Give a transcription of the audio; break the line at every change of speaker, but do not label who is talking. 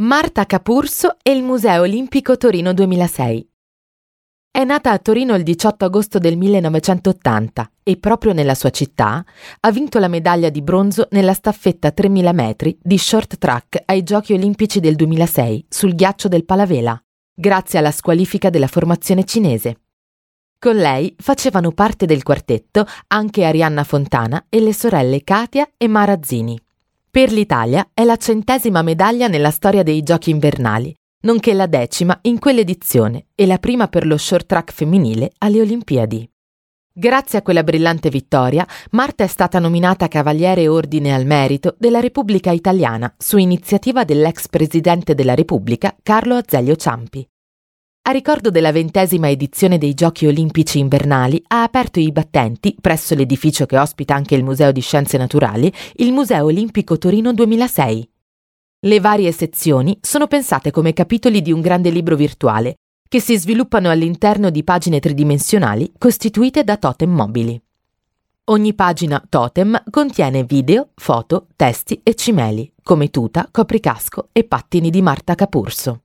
Marta Capurso e il Museo Olimpico Torino 2006. È nata a Torino il 18 agosto del 1980 e proprio nella sua città ha vinto la medaglia di bronzo nella staffetta 3000 metri di short track ai Giochi Olimpici del 2006 sul ghiaccio del Palavela, grazie alla squalifica della formazione cinese. Con lei facevano parte del quartetto anche Arianna Fontana e le sorelle Katia e Marazzini. Per l'Italia è la centesima medaglia nella storia dei giochi invernali, nonché la decima in quell'edizione e la prima per lo short track femminile alle Olimpiadi. Grazie a quella brillante vittoria, Marta è stata nominata Cavaliere Ordine al Merito della Repubblica Italiana su iniziativa dell'ex presidente della Repubblica Carlo Azeglio Ciampi. A ricordo della ventesima edizione dei Giochi Olimpici Invernali ha aperto i battenti, presso l'edificio che ospita anche il Museo di Scienze Naturali, il Museo Olimpico Torino 2006. Le varie sezioni sono pensate come capitoli di un grande libro virtuale, che si sviluppano all'interno di pagine tridimensionali costituite da totem mobili. Ogni pagina totem contiene video, foto, testi e cimeli, come tuta, copricasco e pattini di Marta Capurso.